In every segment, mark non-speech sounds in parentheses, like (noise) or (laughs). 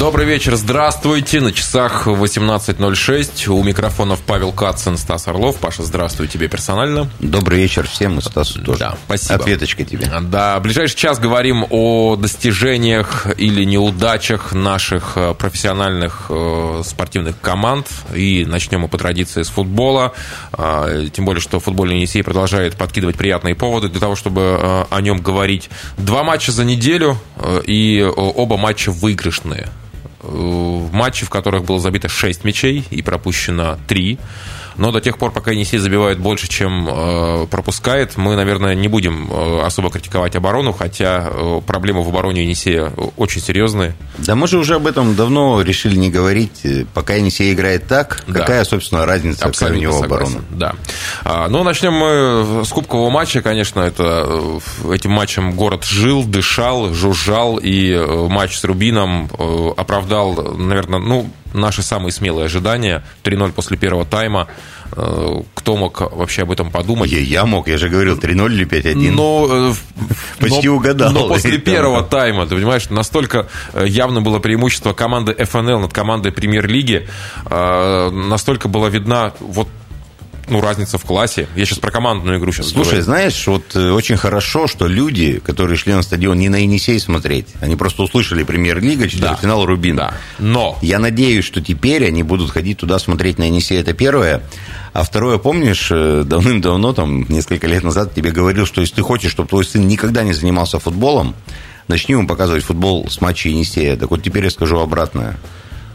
Добрый вечер, здравствуйте. На часах 18.06. У микрофонов Павел Кацин, Стас Орлов. Паша, здравствуй тебе персонально. Добрый вечер всем и Стасу тоже. Да, спасибо. Ответочка тебе. Да, в ближайший час говорим о достижениях или неудачах наших э, профессиональных э, спортивных команд. И начнем мы по традиции с футбола. Э, тем более, что футбольный Енисей продолжает подкидывать приятные поводы для того, чтобы э, о нем говорить. Два матча за неделю, и оба матча выигрышные в матче, в которых было забито 6 мячей и пропущено 3. Но до тех пор, пока Енисей забивает больше, чем э, пропускает, мы, наверное, не будем э, особо критиковать оборону, хотя э, проблемы в обороне Енисея очень серьезные. Да мы же уже об этом давно решили не говорить. Пока Енисей играет так, Да. какая, собственно, разница, какая у Абсолютно него согласен, оборона? Да. А, ну, начнем мы с кубкового матча. Конечно, это этим матчем город жил, дышал, жужжал, и матч с Рубином оправдал, наверное, ну, наши самые смелые ожидания. 3-0 после первого тайма. Э, Кто мог вообще об этом подумать? Я, я мог, я же говорил, 3-0 или 5-1. Но, э, (laughs) Почти но- угадал. Но после (laughs) первого тайма, ты понимаешь, настолько э, явно было преимущество команды ФНЛ над командой Премьер-лиги, настолько была видна вот ну, разница в классе. Я сейчас про командную игру сейчас Слушай, говорю. знаешь, вот э, очень хорошо, что люди, которые шли на стадион не на Енисей смотреть, они просто услышали премьер-лига, четвертьфинал Рубин. Да. Но Я надеюсь, что теперь они будут ходить туда смотреть на Енисей. Это первое. А второе, помнишь, э, давным-давно, там, несколько лет назад тебе говорил, что если ты хочешь, чтобы твой сын никогда не занимался футболом, начни ему показывать футбол с матча Енисея. Так вот теперь я скажу обратное.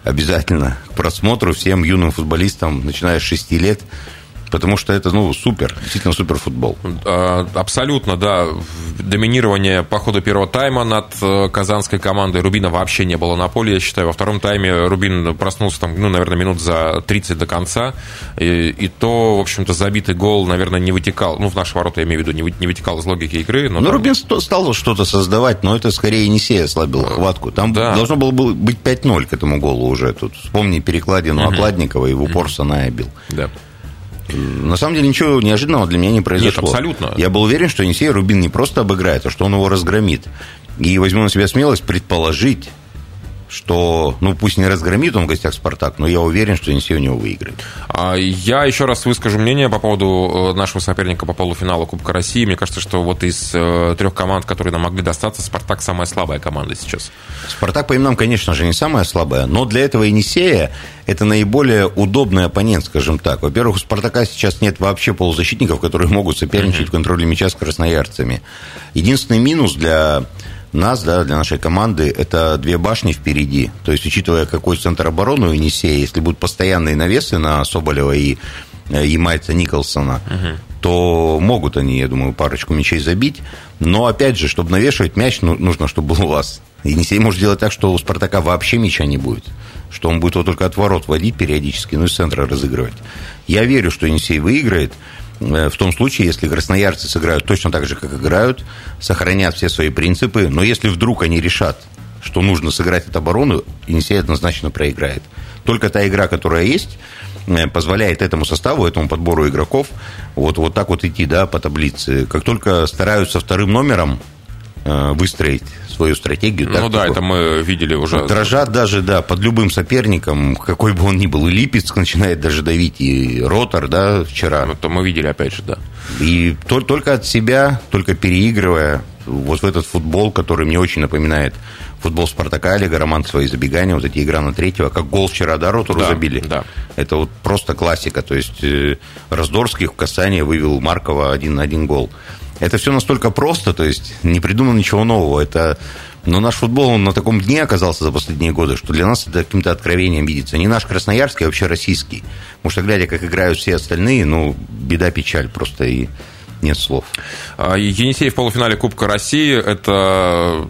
Обязательно к просмотру всем юным футболистам, начиная с 6 лет, потому что это, ну, супер, действительно супер футбол. Э, Абсолютно, да. Доминирование по ходу первого тайма над э, казанской командой Рубина вообще не было на поле, я считаю. Во втором тайме Рубин проснулся там, ну, наверное, минут за 30 до конца. И, и то, в общем-то, забитый гол, наверное, не вытекал. Ну, в наши ворота, я имею в виду, не, не вытекал из логики игры. Но Ну, там- Рубин стал что-то создавать, но это скорее Енисей ослабил хватку. Там Да. должно было бы быть 5-0 к этому голу уже. Тут вспомни перекладину Окладникова и в упор Саная бил. Да. На самом деле ничего неожиданного для меня не произошло. Нет, абсолютно. Я был уверен, что Енисей Рубин не просто обыграет, а что он его разгромит. И возьму на себя смелость предположить, что, ну, пусть не разгромит он в гостях Спартак, но я уверен, что Енисей у него выиграет. А Я еще раз выскажу мнение по поводу э, нашего соперника по полуфиналу Кубка России. Мне кажется, что вот из э, трех команд, которые нам могли достаться, Спартак самая слабая команда сейчас. Спартак по именам, конечно же, не самая слабая, но для этого Енисея это наиболее удобный оппонент, скажем так. Во-первых, у Спартака сейчас нет вообще полузащитников, которые могут соперничать в контроле мяча с красноярцами. Единственный минус для нас, да, для нашей команды, это две башни впереди. То есть, учитывая, какой центр обороны у Енисея, если будут постоянные навесы на Соболева и э, Ямайца Николсона, то могут они, я думаю, парочку мячей забить. Но, опять же, чтобы навешивать мяч, ну, нужно, чтобы был у вас. Енисей может сделать так, что у Спартака вообще мяча не будет. Что он будет его только от ворот водить периодически, ну, из центра разыгрывать. Я верю, что Енисей выиграет. Э, В том случае, если красноярцы сыграют точно так же, как играют, сохранят все свои принципы, но если вдруг они решат, что нужно сыграть от обороны, Енисей однозначно проиграет. Только та игра, которая есть, э, позволяет этому составу, этому подбору игроков вот, вот так вот идти да, по таблице. Как только стараются вторым номером выстроить свою стратегию. ну тактику, да, это мы видели уже. Дрожат даже, да, под любым соперником, какой бы он ни был, и Липецк начинает даже давить, и Ротор, да, вчера. Это мы видели, опять же, да. И тол- только от себя, только переигрывая вот в этот футбол, который мне очень напоминает футбол Спартака, Олега Романцева и забегания, вот эти игра на третьего, как гол вчера, да, Ротору Да, забили. да. Это вот просто классика. То есть э, Раздорский в касание вывел Маркова один на один гол. Это все настолько просто, то есть не придумано ничего нового. Это, но наш футбол он на таком дне оказался за последние годы, что для нас это каким-то откровением видится. Не наш красноярский, а вообще российский. Потому что, глядя, как играют все остальные, ну, беда, печаль просто и нет слов. А, Енисей в полуфинале Кубка России – это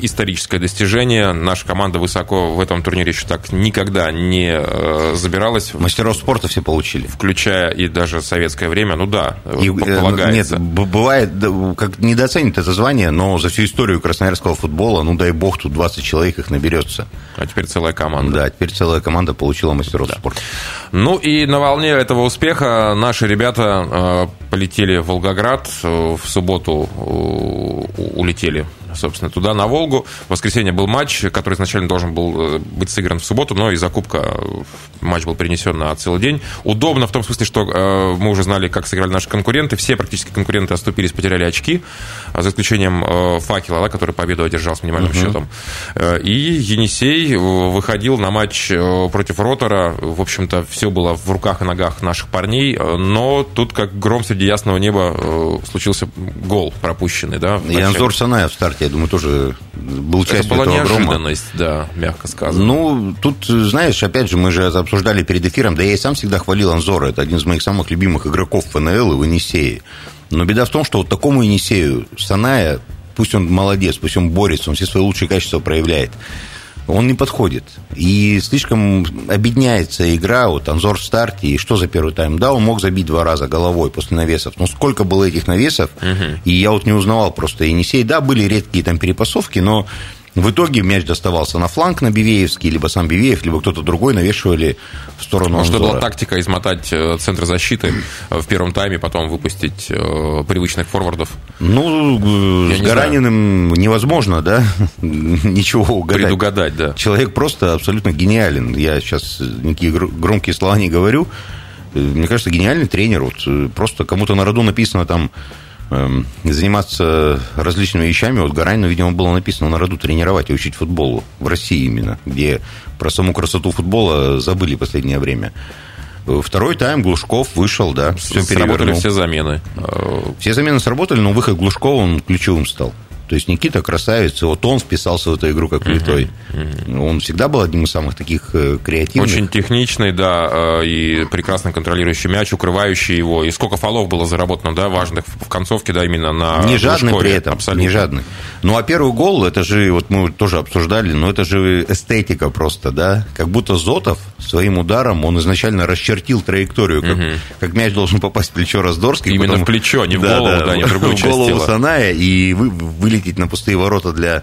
историческое достижение. Наша команда высоко в этом турнире еще так никогда не э, забиралась, Мастеров спорта все получили. включая и даже советское время. Ну да, И, э, полагается. Нет, бывает, да, как недооценит это звание, но за всю историю красноярского футбола, ну дай бог, тут 20 человек их наберется. А теперь целая команда. Да, теперь целая команда получила мастеров спорта. Ну и на волне этого успеха наши ребята э, полетели в Волгоград, в субботу улетели собственно, туда, на Волгу. В воскресенье был матч, который изначально должен был э, быть сыгран в субботу, но из-за кубка э, матч был перенесен на целый день. Удобно в том смысле, что э, мы уже знали, как сыграли наши конкуренты. Все практически конкуренты оступились, потеряли очки, а за исключением Факела, да, который победу одержал с минимальным uh-huh. счетом. И Енисей выходил на матч против Ротора. В общем-то, все было в руках и ногах наших парней, но тут, как гром среди ясного неба, случился гол пропущенный. Да, и Анзор Санаев в старте я думаю, тоже был частью Это была этого неожиданность, грома. да, мягко сказано. Ну, тут, знаешь, опять же, мы же обсуждали перед эфиром, да я и сам всегда хвалил Анзора, это один из моих самых любимых игроков ФНЛ и в Енисее. Но беда в том, что вот такому Енисею Саная, пусть он молодец, пусть он борется, он все свои лучшие качества проявляет, он не подходит. И слишком объединяется игра, вот Анзор в старте, и что за первый тайм? Да, он мог забить два раза головой после навесов, но сколько было этих навесов, угу. и я вот не узнавал просто Енисей. Да, были редкие там перепасовки, но в итоге мяч доставался на фланг на Бивеевский, либо сам Бивеев, либо кто-то другой навешивали в сторону Может, была тактика измотать э, центр защиты э, в первом тайме, потом выпустить э, привычных форвардов? Ну, Я с не Гараниным знаю. невозможно, да, (laughs) ничего угадать. Предугадать, да. Человек просто абсолютно гениален. Я сейчас никакие громкие слова не говорю. Мне кажется, гениальный тренер. Вот просто кому-то на роду написано там заниматься различными вещами. Вот Гаранину, видимо, было написано на роду тренировать и учить футболу. В России именно, где про саму красоту футбола забыли в последнее время. Второй тайм Глушков вышел, да, все Сработали все замены. Все замены сработали, но выход Глушкова, он ключевым стал. То есть Никита красавец, вот он вписался в эту игру как. Uh-huh, uh-huh. Он всегда был одним из самых таких э, креативных. Очень техничный, да, э, и прекрасно контролирующий мяч, укрывающий его. И сколько фолов было заработано, да, важных в концовке, да, именно на Не жадный при этом, абсолютно. не жадный. Ну, а первый гол, это же, вот мы тоже обсуждали, но это же эстетика просто, да. Как будто Зотов своим ударом, он изначально расчертил траекторию, как, uh-huh. как мяч должен попасть в плечо Раздорский. Именно потом, в плечо, не в да, голову, да, да, не в (laughs) другую в часть голову тела. Саная, и вы, вы вылететь на пустые ворота для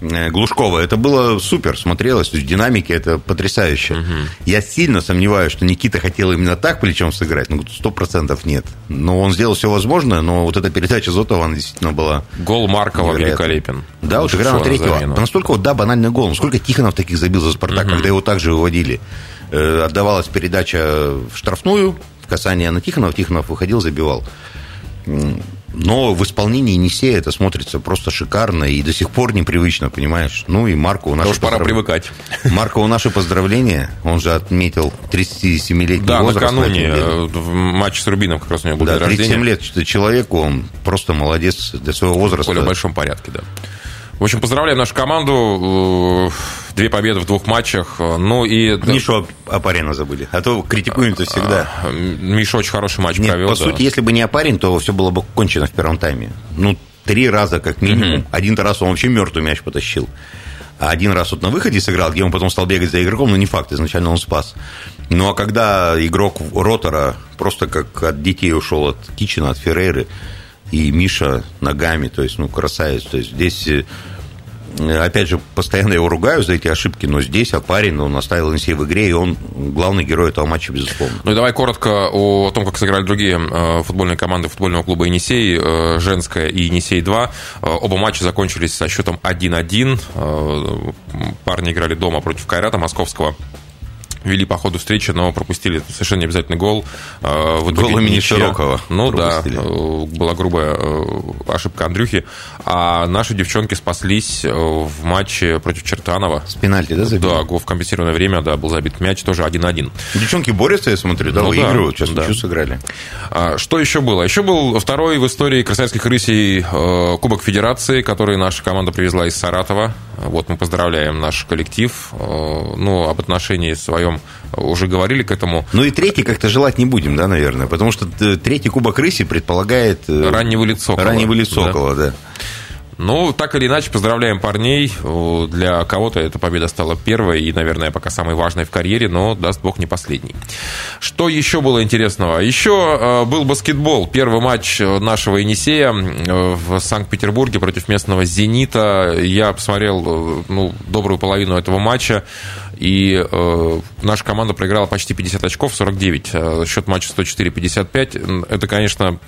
э, Глушкова. Это было супер, смотрелось, то есть динамики это потрясающе. Угу. Я сильно сомневаюсь, что Никита хотел именно так плечом сыграть, ну, сто процентов нет. Но он сделал все возможное, но вот эта передача Зотова, она действительно была... Гол Маркова великолепен. Да, вот игра на третьего. Настолько вот, да, банальный гол. Ну, сколько Тихонов таких забил за «Спартак», угу. когда его также выводили. Э, отдавалась передача в штрафную, в касание на Тихонова, Тихонов выходил, забивал. Но в исполнении Енисея это смотрится просто шикарно и до сих пор непривычно, понимаешь? Ну и Марку наши... Тоже пора привыкать. Марку наши поздравления. Он же отметил 37-летний да, возраст. Да, накануне э, в матче с Рубином как раз у него был да, 37 лет человеку, он просто молодец для своего возраста. В большом порядке, да. В общем, поздравляем нашу команду. Э, две победы в двух матчах. Ну и... Мишу Апарина забыли. А то критикуем-то всегда. А, Миша очень хороший матч Нет, провел. По да. сути, если бы не Апарин, то все было бы кончено в первом тайме. Ну, три раза как минимум. Угу. Один раз он вообще мертвый мяч потащил. А один раз вот на выходе сыграл, где он потом стал бегать за игроком, но не факт, изначально он спас. Ну а когда игрок Ротора просто как от детей ушел от Кичина, от Феррейры, и Миша ногами, то есть, ну, красавец. То есть здесь э, опять же, постоянно его ругаю за эти ошибки, но здесь Апарин, он оставил Енисей в игре, и он главный герой этого матча, безусловно. Ну и давай коротко о том, как сыграли другие э, футбольные команды футбольного клуба «Енисей», э, «Женская» и «Енисей-2». Э, оба матча закончились со счетом 1-1. Парни играли дома против Кайрата Московского вели по ходу встречи, но пропустили совершенно необязательный гол. Э, в гол имени ничья. Широкого. Ну пропустили. да, э, была грубая э, ошибка Андрюхи. А наши девчонки спаслись в матче против Чертанова. С пенальти, да, забили? Да, гол в компенсированное время, да, был забит мяч, тоже 1-1. Девчонки борются, я смотрю, да, ну, выигрывают, сейчас да. сыграли. А, что еще было? Еще был второй в истории красавских рысей Кубок Федерации, который наша команда привезла из Саратова. Вот мы поздравляем наш коллектив. Ну, об отношении своем котором уже говорили к этому. Ну и третий как-то желать не будем, да, наверное, потому что э, третий Кубок Рыси предполагает... Э, раннего лицо. Раннего лицо, да. да. Ну, так или иначе, поздравляем парней. Для кого-то эта победа стала первой и, наверное, пока самой важной в карьере, но, даст бог, не последней. Что еще было интересного? Еще э, был баскетбол. Первый матч нашего Енисея в Санкт-Петербурге против местного «Зенита». Я посмотрел ну, добрую половину этого матча. И э, наша команда проиграла почти 50 очков, 49. Э, счет матча 104-55. Это, конечно,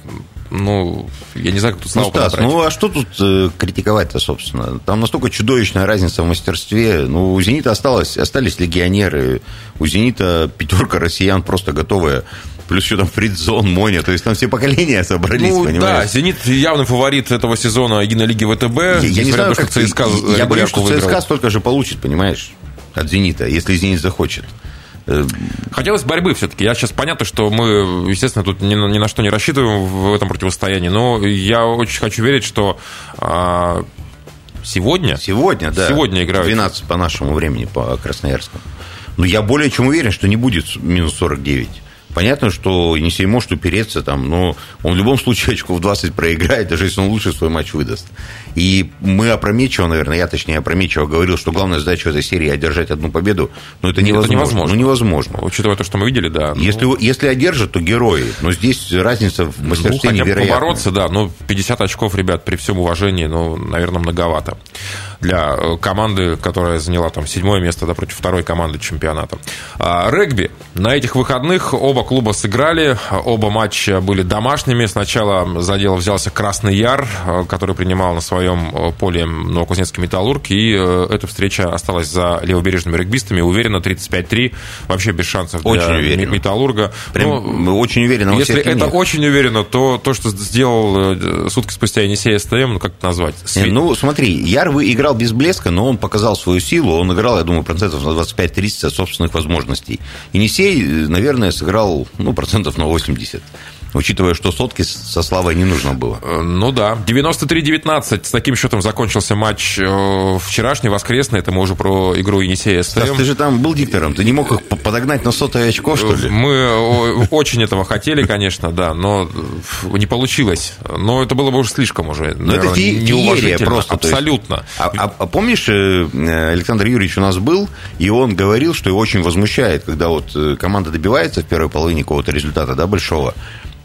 ну, я не знаю, как тут славу ну, Стас, ну, а что тут э, критиковать-то, собственно? Там настолько чудовищная разница в мастерстве. Ну, у «Зенита» осталось, остались легионеры. У «Зенита» пятерка россиян просто готовая Плюс еще там Фридзон, Моня, то есть там все поколения собрались, ну, понимаешь? Да, «Зенит» явный фаворит этого сезона единой лиги ВТБ. Я, я не знаю, как ЦСКА Я боюсь, что выиграл. ЦСКА столько же получит, понимаешь, от «Зенита», если «Зенит» захочет. Э, Хотелось борьбы все-таки. Я сейчас понятно, что мы, естественно, тут ни, ни на что не рассчитываем в этом противостоянии, но я очень хочу верить, что а, сегодня... Сегодня, да. Сегодня играют. 12 по нашему времени, по Красноярскому. Но я более чем уверен, что не будет минус 49. Понятно, что Енисей может упереться там, но он в любом случае очков 20 проиграет, даже если он лучше свой матч выдаст. И мы опрометчиво, наверное, я точнее опрометчиво говорил, что главная задача этой серии одержать одну победу, но это невозможно. Это невозможно. Ну, невозможно. Учитывая то, что мы видели, да. Если, ну... если одержат, то герои. Но здесь разница в мастерстве ну, невероятная. побороться, да. Ну, 50 очков, ребят, при всем уважении, ну, наверное, многовато для э, команды, которая заняла там седьмое место да, против второй команды чемпионата. А, регби. На этих выходных оба клуба сыграли, оба матча были домашними. Сначала за дело взялся Красный Яр, э, который принимал на своем э, поле Новокузнецкий Металлург, и эта встреча осталась за левобережными регбистами. Уверенно, 35-3, вообще без шансов для очень уверенно. Металлурга. Прям ну, очень уверенно. Если это нет. очень уверенно, то то, что сделал сутки спустя Енисей СТМ, ну как это назвать? Свет... Ну, смотри, Яр играл играл без блеска, но он показал свою силу. Он играл, я думаю, процентов на 25-30 от собственных возможностей. Енисей, наверное, сыграл ну, процентов на 80 учитывая, что сотки со Славой не нужно было. Э, ну да. 93-19. С таким счетом закончился матч э, вчерашний, воскресный. Это мы уже про игру Енисея СТМ. Стас, ты же там был диктором. Ты не мог их подогнать на сотое очко, что ли? Мы очень этого хотели, конечно, да, но не получилось. Но это было бы уже слишком уже. Но это фе- неуважительно. просто. Абсолютно. А, а, а помнишь, э, Александр Юрьевич у нас был, и он говорил, что его очень возмущает, когда вот команда добивается в первой половине какого-то результата, да, большого,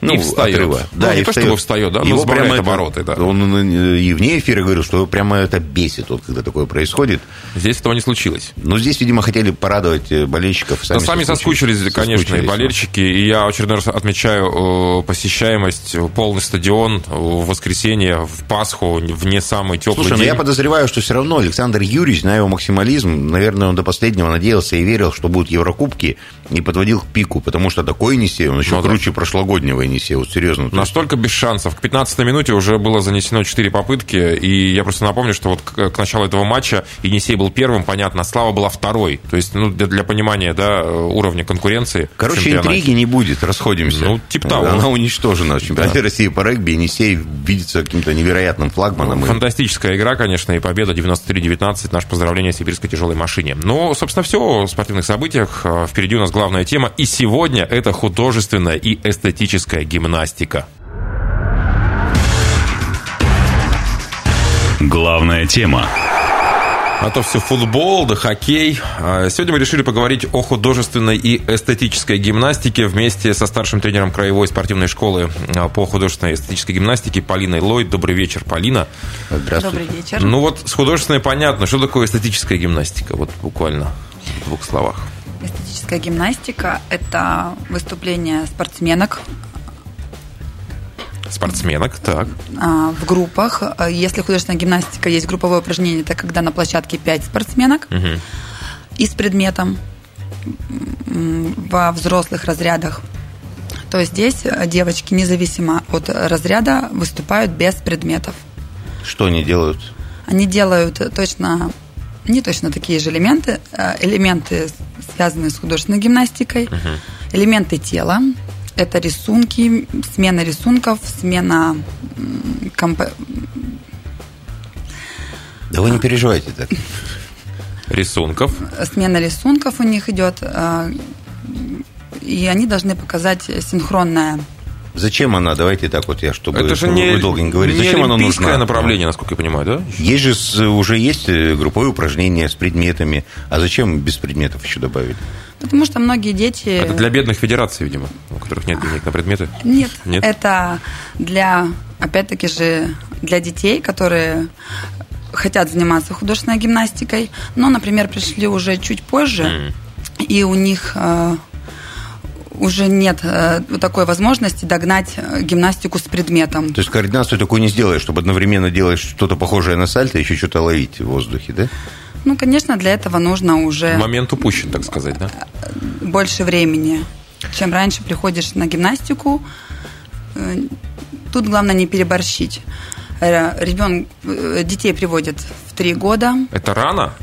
ну, и встает. Отрыва. Да, ну, не и то, чтобы встает, да, его прямо обороты. Это, да. Он и вне эфира говорил, что его прямо это бесит, вот, когда такое происходит. Здесь этого не случилось. Но здесь, видимо, хотели порадовать э, болельщиков. Сами, да, сами соскучились, соскучились конечно, соскучились, и болельщики. И я очередной раз отмечаю посещаемость, полный стадион в воскресенье, в Пасху, в не самый теплый Слушай, день. но я подозреваю, что все равно Александр Юрьевич, на его максимализм, наверное, он до последнего надеялся и верил, что будут Еврокубки, и подводил к пику, потому что такой Енисей, он еще ну, круче да. прошлогоднего Енисея, вот серьезно. Настолько без шансов. К 15 минуте уже было занесено 4 попытки, и я просто напомню, что вот к, к началу этого матча Енисей был первым, понятно, Слава была второй. То есть, ну, для, для понимания, да, уровня конкуренции. Короче, интриги не будет, расходимся. Ну, типа того. Она уничтожена. В чемпионате да. России по регби Енисей видится каким-то невероятным флагманом. Фантастическая игра, конечно, и победа 93-19. Наше поздравление сибирской тяжелой машине. Ну, собственно, все о спортивных событиях. Впереди у нас главная тема. И сегодня это художественная и эстетическая гимнастика. Главная тема. А то все футбол, да хоккей. А, сегодня мы решили поговорить о художественной и эстетической гимнастике вместе со старшим тренером краевой спортивной школы а, по художественной и эстетической гимнастике Полиной Ллойд. Добрый вечер, Полина. Здравствуйте. Добрый вечер. Ну вот с художественной понятно. Что такое эстетическая гимнастика? Вот буквально в двух словах. Эстетическая гимнастика – это выступление спортсменок. Спортсменок, так. А, в группах. Если художественная гимнастика есть групповое упражнение, это когда на площадке 5 спортсменок угу. и с предметом во взрослых разрядах. То есть здесь девочки, независимо от разряда, выступают без предметов. Что они делают? Они делают точно не точно такие же элементы. Элементы, связанные с художественной гимнастикой. Uh-huh. Элементы тела. Это рисунки, смена рисунков, смена комп... Да вы не переживайте так. Рисунков. Смена рисунков у них идет. Э, и они должны показать синхронное Зачем она? Давайте так вот я, чтобы это же не, вы долго не говорили. Не Зачем она нужна? направление, насколько я понимаю, да? Есть же уже есть э, групповые упражнения с предметами. А зачем без предметов еще добавили? Потому что многие дети... Это для бедных федераций, видимо, у которых нет денег на предметы? Нет, нет? это для, опять-таки же, для детей, которые хотят заниматься художественной гимнастикой, но, например, пришли уже чуть позже, и у них э, уже нет э, такой возможности догнать э, гимнастику с предметом. То есть координацию такой не сделаешь, чтобы одновременно делать что-то похожее на сальто, еще что-то ловить в воздухе, да? Ну, конечно, для этого нужно уже Момент упущен, так сказать, да? больше времени. Чем раньше приходишь на гимнастику, э, тут главное не переборщить. Ребенок, детей приводят в три года. Это рано?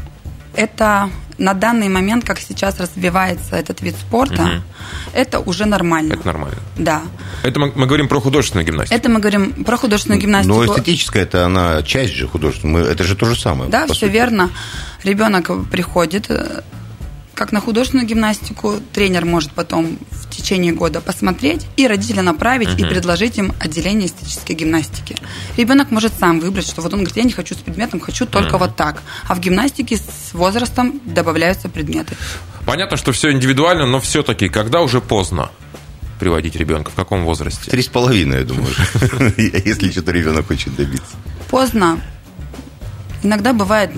Это на данный момент, как сейчас развивается этот вид спорта, Мгм. это уже нормально. Это нормально. Да. Это мы, мы говорим про художественную гимнастику. Это мы говорим про художественную гимнастику. Но эстетическая это она часть же художественная. Мы- Это же то же самое. Да, все сути. верно. Ребенок приходит, э, как на художественную гимнастику, тренер может потом течение года посмотреть и родителя направить и предложить им отделение эстетической гимнастики. Ребенок может сам выбрать, что вот он говорит, я не хочу с предметом, хочу только вот так. А в гимнастике с возрастом добавляются предметы. Понятно, что все индивидуально, но все-таки, когда уже поздно приводить ребенка, в каком возрасте? Три с половиной, я думаю, (laughs) если что-то ребенок хочет добиться. Поздно. Иногда бывает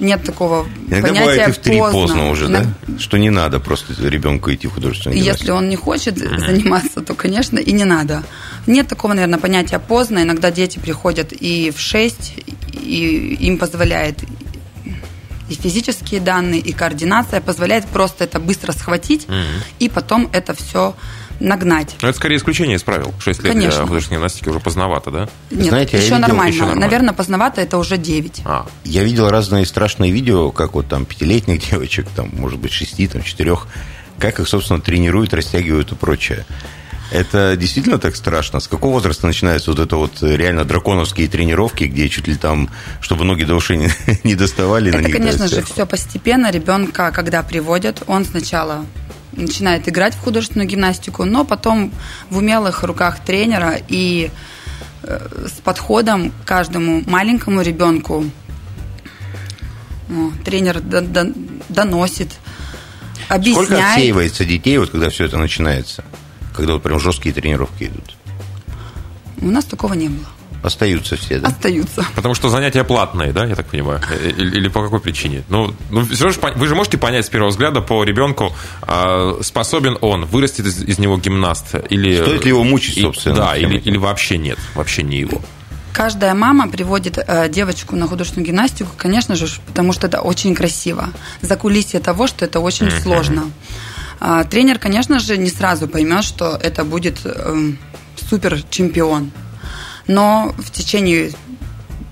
нет такого Иногда понятия бывает и в три поздно. поздно уже, Иног- да? Что не надо просто ребенку идти в художественную И гимнастику. Если он не хочет заниматься, то, конечно, и не надо. Нет такого, наверное, понятия поздно. Иногда дети приходят и в 6, и им позволяет и физические данные, и координация позволяет просто это быстро схватить и потом это все нагнать. Ну, это скорее исключение из правил. 6 лет Конечно. для художественной гимнастики уже поздновато, да? Нет, Знаете, еще, видел- нормально. еще нормально. Наверное, поздновато это уже 9. А, Я видел разные страшные видео, как вот там пятилетних (laughs) девочек, там, может быть, шести, там, четырех, как их, собственно, тренируют, растягивают и прочее. Это действительно так страшно? С какого возраста начинаются вот это вот э, реально драконовские тренировки, где чуть ли там, чтобы ноги до ушей (laughs) не, не доставали на Это, них? да, конечно же, все постепенно. Ребенка, когда приводят, он сначала начинает играть в художественную гимнастику, но потом в умелых руках тренера и э, с подходом к каждому маленькому ребенку тренер до- до- доносит, Сколько объясняет. отсеивается детей, вот когда все это начинается? Когда вот прям жесткие тренировки идут? У нас такого не было. Остаются все, да? Остаются. потому что занятия платные, да, я так понимаю? Э, Или, или по какой причине? Ну, ну все же, вы же можете понять с первого взгляда по ребенку, а, способен он, вырастет из, из него гимнаст? Или, Стоит ли его мучить, и- собственно, Да, всем или, или вообще нет, вообще не его. Каждая мама приводит э, девочку на художественную гимнастику, конечно же, потому что это очень красиво. За кулисье того, что это очень сложно. А, тренер, конечно же, не сразу поймет, что это будет эм, супер чемпион. Но в течение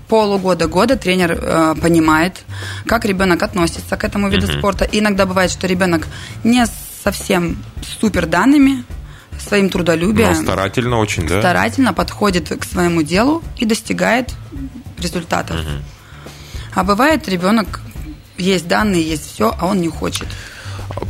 полугода-года тренер э, понимает, как ребенок относится к этому виду спорта. И иногда бывает, что ребенок не совсем супер данными, своим трудолюбием Но старательно очень, да? старательно подходит к своему делу и достигает результатов. А бывает ребенок есть данные, есть все, а он не хочет.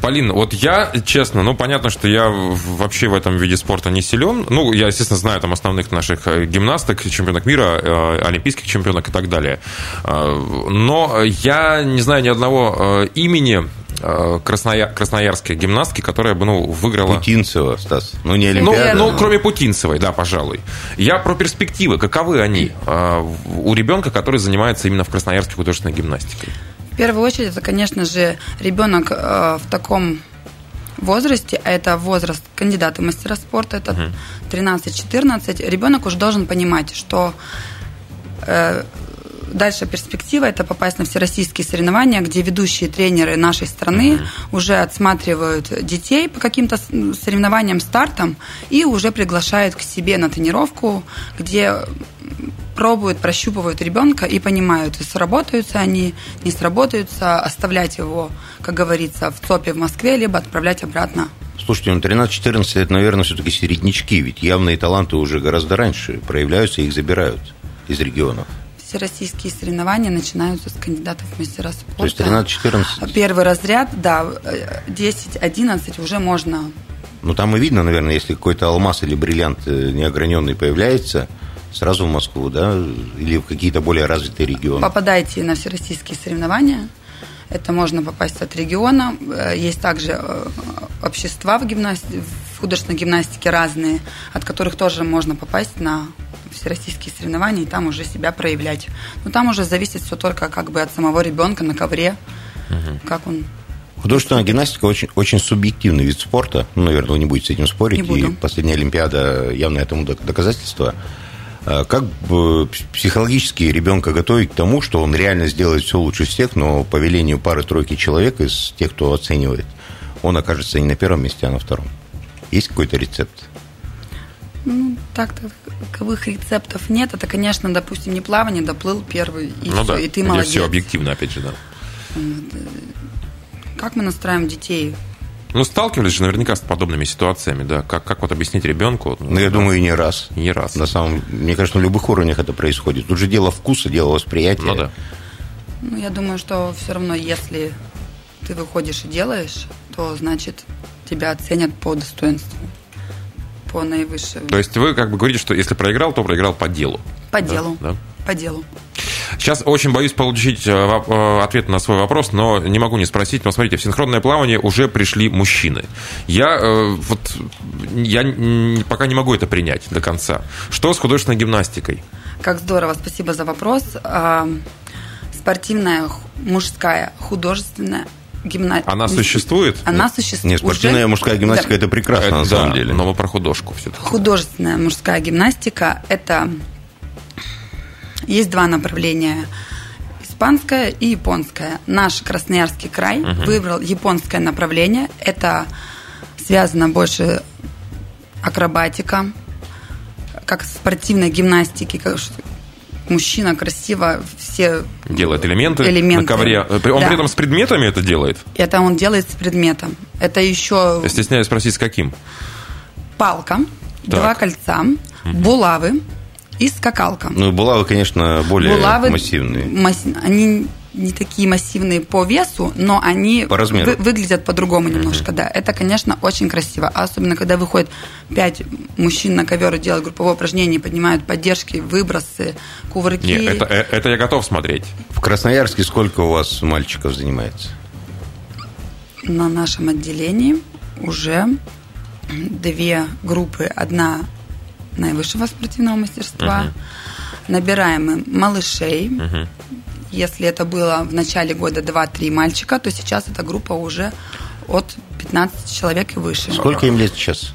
Полин, вот я, честно, ну, понятно, что я вообще в этом виде спорта не силен. Ну, я, естественно, знаю там основных наших э, гимнасток, чемпионок мира, э, олимпийских чемпионок и так далее. Э, Но я не знаю ни одного имени красноя- красноярской гимнастки, которая бы, ну, выиграла... Путинцева, Стас. Ну, не Ну, Олимпиада. ну, но- кроме Путинцевой, да, пожалуй. Я про перспективы. Каковы они у ребенка, который занимается именно в Красноярске художественной гимнастикой? В первую очередь, это, конечно же, ребенок э, в таком возрасте, а это возраст кандидата в мастера спорта, это 13-14, ребенок уже должен понимать, что э, дальше перспектива это попасть на всероссийские соревнования, где ведущие тренеры нашей страны уже отсматривают детей по каким-то соревнованиям, стартам и уже приглашают к себе на тренировку, где пробуют, прощупывают ребенка и понимают, сработаются они, не сработаются, оставлять его, как говорится, в ЦОПе в Москве, либо отправлять обратно. Слушайте, ну 13-14 это, наверное, все-таки середнячки, ведь явные таланты уже гораздо раньше проявляются и их забирают из регионов. Всероссийские соревнования начинаются с кандидатов в мастера спорта. То есть 13-14, Первый разряд, да, э, 10-11 уже можно. ну там и видно, наверное, если какой-то алмаз или бриллиант э, неограненный появляется, сразу в Москву, да, или в какие-то более развитые регионы. Попадайте на всероссийские соревнования. Это можно попасть от региона. Э, Есть также э, общества в, гимнасти... в художественной гимнастике разные, от которых тоже можно попасть на всероссийские соревнования и там уже себя проявлять. Но там уже зависит все только как бы от самого ребенка на ковре, угу. как он Художественная гимнастика очень, очень субъективный вид спорта. Ну, наверное, вы не будете с этим спорить. И последняя Олимпиада явно этому доказательство. А как психологически ребенка готовить к тому, что он реально сделает все лучше всех, но по велению пары-тройки человек из тех, кто оценивает, он окажется не на первом месте, а на втором? Есть какой-то рецепт? Ну, так таковых рецептов нет. Это, конечно, допустим, не плавание, доплыл первый, и ну, все, да. и ты молодец. все объективно, опять же, да. Как мы настраиваем детей? Ну, сталкивались же наверняка с подобными ситуациями, да? Как, как вот объяснить ребенку? Ну, я думаю, и не раз. Не раз. На самом мне кажется, на любых уровнях это происходит. Тут же дело вкуса, дело восприятия. Ну, да. Ну, я думаю, что все равно, если ты выходишь и делаешь, то, значит, тебя оценят по достоинству, по наивысшему. То есть вы как бы говорите, что если проиграл, то проиграл по делу? По делу. Да? По делу. Сейчас очень боюсь получить э, э, ответ на свой вопрос, но не могу не спросить. Но смотрите, в синхронное плавание уже пришли мужчины. Я э, вот я пока не могу это принять до конца. Что с художественной гимнастикой? Как здорово, спасибо за вопрос. А, спортивная, мужская, художественная гимнастика. Она существует? Она существует. Нет, спортивная уже... мужская гимнастика да. это прекрасно это, на самом да, деле. Но мы про художку все-таки. Художественная мужская гимнастика это есть два направления испанское и японское. Наш Красноярский край uh-huh. выбрал японское направление. Это связано больше акробатика, как спортивной гимнастики, как мужчина красиво все делает элементы, элементы. на ковре. Он да. при этом с предметами это делает? Это он делает с предметом. Это еще... Я стесняюсь спросить, с каким? Палка, так. два кольца, угу. булавы, и скакалка. Ну, булавы, конечно, более булавы массивные. Масс... Они не такие массивные по весу, но они по размеру. Вы, выглядят по-другому немножко, mm-hmm. да. Это, конечно, очень красиво. Особенно, когда выходит пять мужчин на ковер и делают групповое упражнение, поднимают поддержки, выбросы, кувырки. Нет, это, э, это я готов смотреть. В Красноярске сколько у вас мальчиков занимается? На нашем отделении уже две группы. Одна наивысшего спортивного мастерства. Uh-huh. Набираем мы малышей. Uh-huh. Если это было в начале года 2-3 мальчика, то сейчас эта группа уже от 15 человек и выше. Сколько им лет сейчас?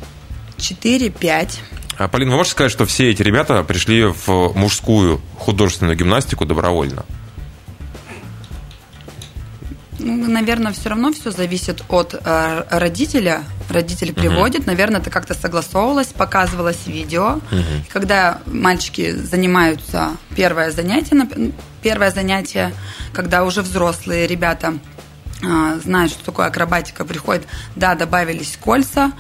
4-5. А, Полина, вы можете сказать, что все эти ребята пришли в мужскую художественную гимнастику добровольно? Ну, наверное, все равно все зависит от э, родителя. Родитель приводит, uh-huh. наверное, это как-то согласовывалось, показывалось видео. Uh-huh. Когда мальчики занимаются первое занятие, первое занятие, когда уже взрослые ребята э, знают, что такое акробатика, приходят, да, добавились кольца,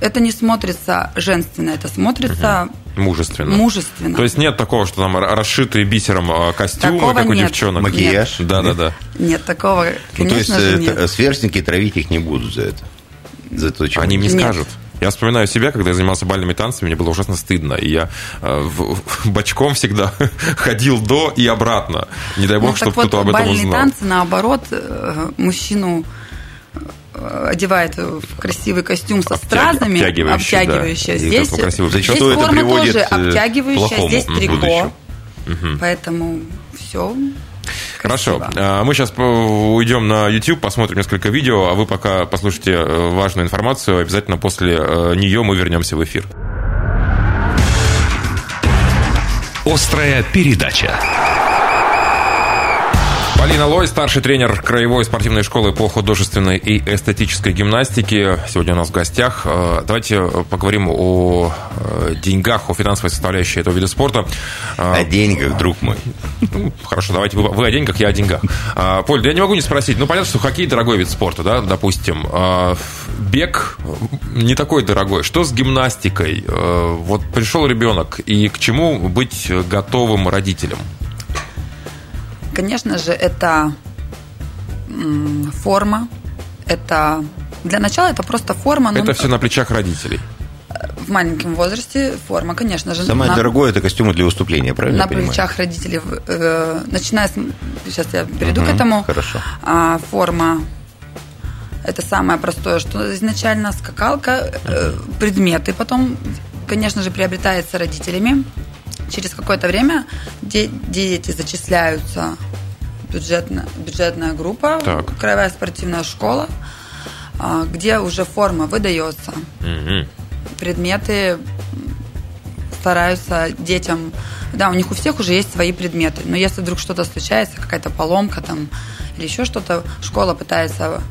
это не смотрится женственно, это смотрится угу. мужественно. Мужественно. То есть нет такого, что там расшитый бисером а, костюмы, такого как у нет. девчонок. Макияж. Да, да, да. Нет, такого, конечно ну, то есть же, нет. сверстники травить их не будут за это. За то, чем Они мне скажут. Я вспоминаю себя, когда я занимался бальными танцами, мне было ужасно стыдно. И я э, в, бочком всегда (laughs) ходил до и обратно. Не дай бог, ну, чтобы вот кто-то об этом узнал. Бальные танцы, наоборот, э, мужчину Э, одевает в красивый костюм со стразами, обтягивающий. обтягивающий. Да. Здесь, здесь форма тоже обтягивающая, здесь трико. Угу. Поэтому все Красиво. Хорошо. А, мы сейчас уйдем на YouTube, посмотрим несколько видео, а вы пока послушайте э, важную информацию. Обязательно после э, нее мы вернемся в эфир. Острая передача. Полина Лой, старший тренер Краевой спортивной школы по художественной и эстетической гимнастике. Сегодня у нас в гостях. Э, давайте поговорим о э, деньгах, о финансовой составляющей этого вида спорта. Э, о деньгах, друг мой. Ну, хорошо, давайте вы, вы о деньгах, я о деньгах. Поль, да я не могу не спросить. Ну, понятно, что хоккей дорогой вид спорта, да, допустим. Бег не такой дорогой. Что с гимнастикой? Вот пришел ребенок, и к чему быть готовым родителям? Конечно же, это форма, это для начала это просто форма. Это все на плечах родителей. В маленьком возрасте форма, конечно же. Самое на, дорогое это костюмы для выступления, правильно? На плечах родителей, э, начиная с, сейчас я перейду угу, к этому. Хорошо. А, форма это самое простое, что изначально скакалка, э, предметы потом, конечно же, приобретается родителями через какое-то время де- дети зачисляются бюджетная, бюджетная группа, Так. краевая спортивная школа, а, где уже форма выдается. Мгм. Предметы стараются детям... Да, у них у всех уже есть свои предметы, но если вдруг что-то случается, какая-то поломка там или еще что-то, школа пытается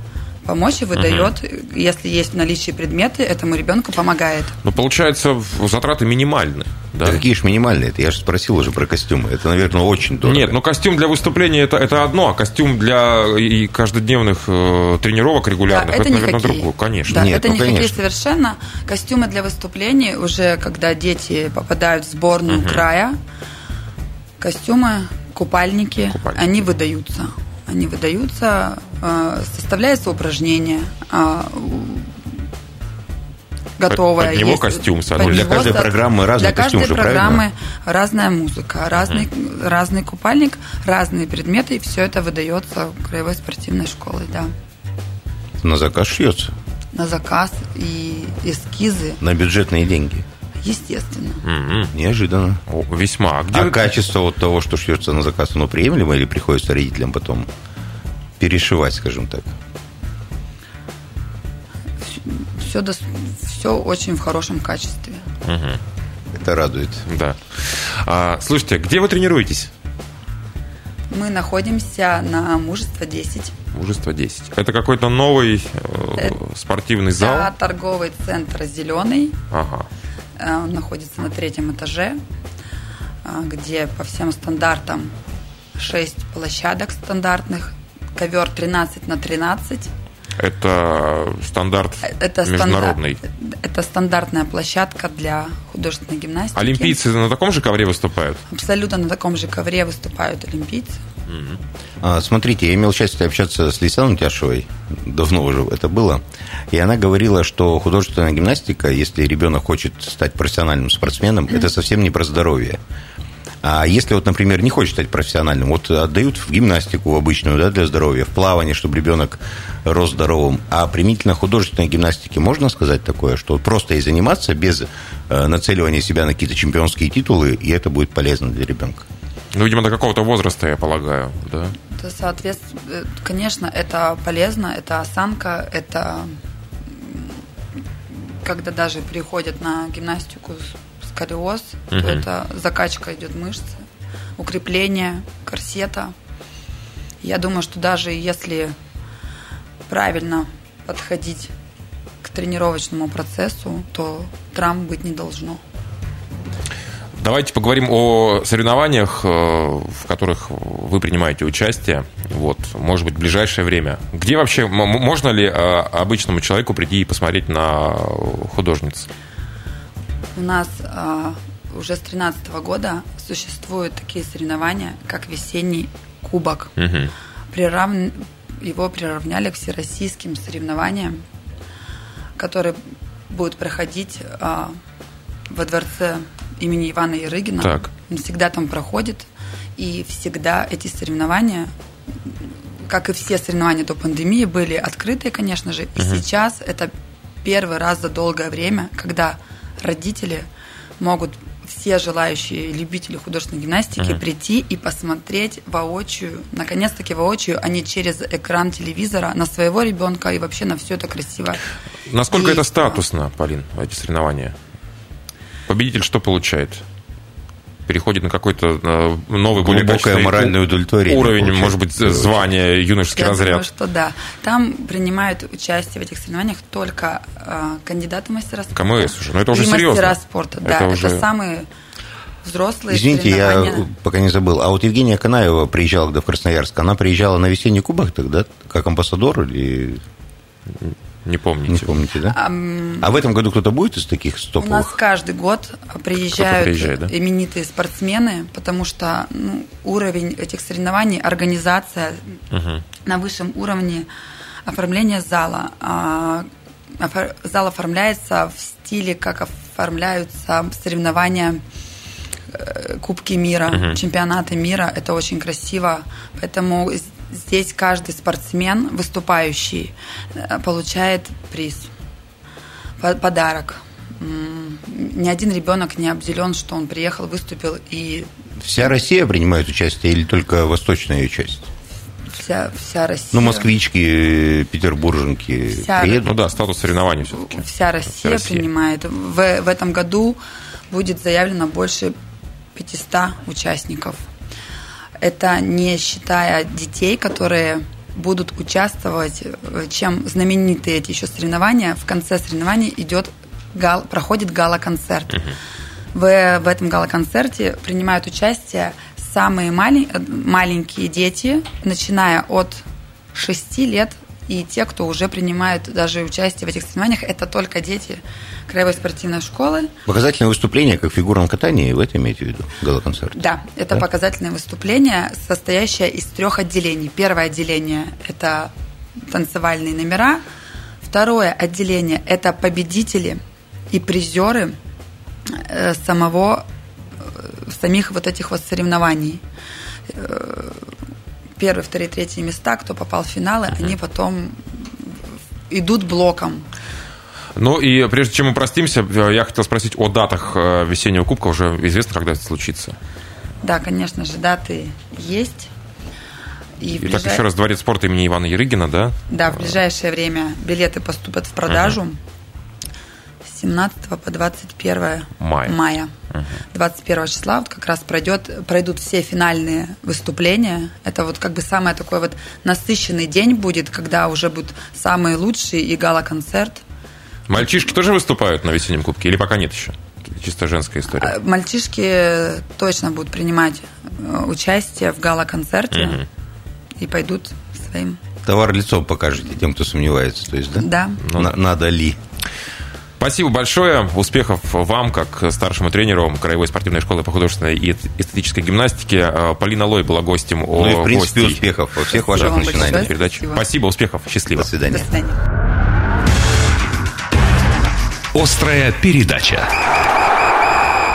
помочь и выдает, если есть в наличии предметы, этому ребенку помогает. Ну, получается, затраты минимальны. Да? Да какие же минимальные? Это я же спросил уже про костюмы. Это, наверное, очень дорого. Нет, ну костюм для выступления это, это одно, а костюм для и каждодневных э, тренировок регулярных Да, это, не наверное, хоккей. другое. Конечно. Да, Нет, это ну, не хоккей конечно. совершенно. Костюмы для выступлений уже, когда дети попадают в сборную края, костюмы, купальники, Купальники. они выдаются. Они выдаются, э, составляется упражнение, у- готовое. под него есть. костюм, Под ну, для него каждой программы разный Для костюм каждой же, правильно? программы разная музыка, разный, разный купальник, разные предметы, и все это выдается краевой спортивной школой, да. На заказ шьется. На заказ и эскизы, На бюджетные деньги. Естественно. Мгм. Неожиданно. О, Весьма. А где А вы- качество вот того, что шьется на заказ, оно приемлемо или приходится родителям потом перешивать, скажем так? Все, все очень в хорошем качестве. Это радует. Да. А, слушайте, где вы тренируетесь? Мы находимся на мужество 10. Мужество 10. Это какой-то новый э, Это- спортивный зал? Это торговый центр «Зеленый». Ага. Э, Он находится на третьем этаже, э, где по всем стандартам 6 площадок стандартных, ковер 13 на 13. Это стандарт Э, Это международный. Это стандартная площадка для художественной гимнастики. Олимпийцы на таком же ковре выступают? Абсолютно на таком же ковре выступают олимпийцы. А, Смотрите, я имел счастье общаться с Лейсаном Тяшевой, давно уже это было, и она говорила, что художественная гимнастика, если ребенок хочет стать профессиональным спортсменом, это совсем не про здоровье. А если вот, например, не хочет стать профессиональным, вот отдают в гимнастику обычную, да, для здоровья, в плавание, чтобы ребенок рос здоровым. А применительно художественной гимнастике можно сказать такое, что просто и заниматься без э, нацеливания себя на какие-то чемпионские титулы, и это будет полезно для ребенка. Ну, видимо, до какого-то возраста, я полагаю, да? Это, соответственно, э, конечно, это полезно, это осанка, это когда даже приходят на гимнастику сколиоз, то Мгм. это закачка идет мышцы, укрепление корсета. Я думаю, что даже если правильно подходить к тренировочному процессу, то травм быть не должно. Давайте поговорим о соревнованиях, э, в которых вы принимаете участие. Вот, может быть, в ближайшее время. Где вообще можно ли э, обычному человеку прийти и посмотреть на художниц? У нас уже с 2013 года существуют такие соревнования, как весенний кубок. Мгм. Прирав- Его приравняли к всероссийским соревнованиям, которые будут проходить во дворце имени Ивана Ярыгина. Так. Он всегда там проходит, и всегда эти соревнования, как и все соревнования до пандемии, были открытые, конечно же. И сейчас это первый раз за долгое время, когда родители могут все желающие любители художественной гимнастики прийти и посмотреть воочию, наконец-таки воочию, а не через экран телевизора на своего ребенка и вообще на все это красиво. Насколько это действо. статусно, Полин, эти соревнования? Победитель что получает? Переходит на какой-то э, новый, более Глубокое моральное удовлетворение уровень, может быть, звание, юношеский Я разряд. думаю, что да. Там принимают участие в этих соревнованиях только э, кандидаты в мастера спорта. КМС уже, но это уже и серьезно. мастера спорта, да. Это Это, уже- самые взрослые Извините, я пока не забыл. А вот Евгения Канаева приезжала когда в Красноярск. Она приезжала на весенний кубок тогда, как амбассадор или Не не помните. помните, да? А в этом году кто-то будет из таких У нас стоповых? каждый год приезжают приезжает, да? именитые спортсмены, потому что ну, уровень этих соревнований, организация на высшем уровне оформления зала. А, офор- Зал оформляется в стиле, как оформляются соревнования э, Кубки мира, чемпионаты мира. Это очень красиво. Поэтому здесь каждый спортсмен, выступающий, э, получает приз, по- подарок. ни один ребенок не обделен, что он приехал, выступил и... Вся Россия принимает участие или только восточная ее часть? Вся, вся Россия. Ну, москвички, петербурженки Вся- приедут? Ну да, статус соревнований все-таки. Вся Россия, Вся Россия. принимает. В, в этом году будет заявлено больше 500 участников. Это не считая детей, которые будут участвовать, э, чем знаменитые эти еще соревнования. В конце соревнований идет гал, проходит гала-концерт. В, в этом гала-концерте принимают участие самые мали- э, маленькие дети, начиная от 6 лет, и те, кто уже принимают даже участие в этих соревнованиях, это только дети краевой спортивной школы. Показательное выступление, как в фигурном катании, вы это имеете в виду, гала-концерт? Да, это Да? показательное выступление, состоящее из трех отделений. Первое отделение – это танцевальные номера. Второе отделение – это победители и призеры э, самого, э, самих вот этих вот соревнований. Первые, вторые, третьи места, кто попал в финалы, они потом идут блоком. Ну и прежде чем мы простимся, э, я хотел спросить о датах э, весеннего кубка. Уже известно, когда это случится. Да, конечно же, даты есть. И Итак, ближай- еще раз, Дворец спорта имени Ивана Ерыгина, да? Да, в ближайшее время билеты поступят в продажу с 17 по 21 Мая. мая. 21 числа вот как раз пройдет, пройдут все финальные выступления. Это вот как бы самый такой вот насыщенный день будет, когда уже будут самые лучшие и гала-концерт. Мальчишки тоже выступают на весеннем кубке или пока нет еще? Чисто женская история. А, Мальчишки точно будут принимать э, участие в гала-концерте и пойдут своим. Товар лицом покажете тем, кто сомневается, то есть, да? Да. Ну На- надо ли? Спасибо большое. Успехов вам, как старшему тренеру Краевой спортивной школы по художественной и эстетической гимнастике. Э, Полина Лой была гостем о Ну и, в принципе, гостей успехов во всех Спасибо ваших вам начинаниях. передачи. Спасибо. Спасибо, успехов, счастливо. До свидания. До свидания. Острая передача.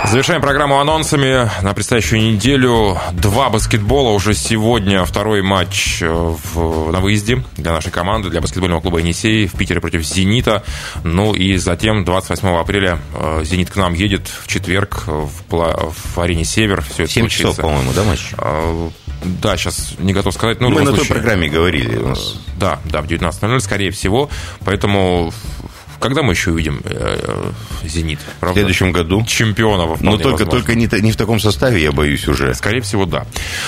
Завершаем программу анонсами. На предстоящую неделю два баскетбола. Уже сегодня второй матч э, в- на выезде для нашей команды, для баскетбольного клуба «Енисей» в Питере против «Зенита». Ну и затем 28 апреля э, «Зенит» к нам едет в четверг в, в арене «Север». Все это 7 часов, по-моему, да, матч? Э, Да, сейчас не готов сказать. В Мы на той случае- программе говорили. У нас Да, да, в 19.00, скорее всего. Поэтому когда мы еще увидим э, «Зенит»? в Правда? следующем году. Чемпионов. Но только, возможно. только не, не в таком составе, я боюсь, уже. Скорее всего, да.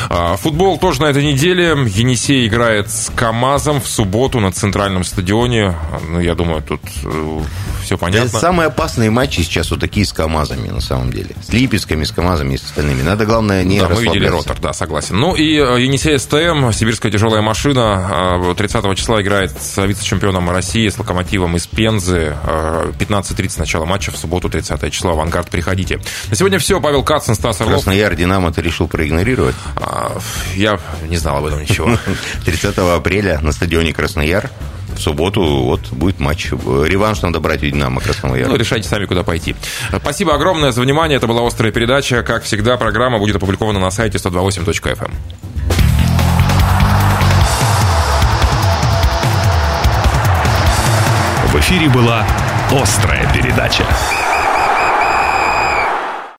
А, Футбол тоже на этой неделе. Енисей играет с КАМАЗом в субботу на центральном стадионе. Ну, я думаю, тут все понятно. Это самые опасные матчи сейчас вот такие с КАМАЗами, на самом деле. С Липецками, с КАМАЗами и с остальными. Надо, главное, не да, мы видели ротор, да, согласен. Ну и э, Енисей СТМ, сибирская тяжелая машина, э, 30 числа играет с вице-чемпионом России, с локомотивом из Пензы. Э, 15.30 начало матча в субботу, 30 число. Авангард, приходите. На сегодня все. Павел Кацин, Стас Орлов. Краснояр, Динамо ты решил проигнорировать. А, Я не знал об этом ничего. (laughs) 30 апреля на стадионе Краснояр в субботу вот будет матч. Реванш надо брать у Динамо Красного Яра. Ну, решайте сами, куда пойти. Спасибо огромное за внимание. Это была «Острая передача». Как всегда, программа будет опубликована на сайте 128.fm. эфире была «Острая передача».